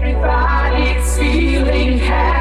Everybody's feeling happy.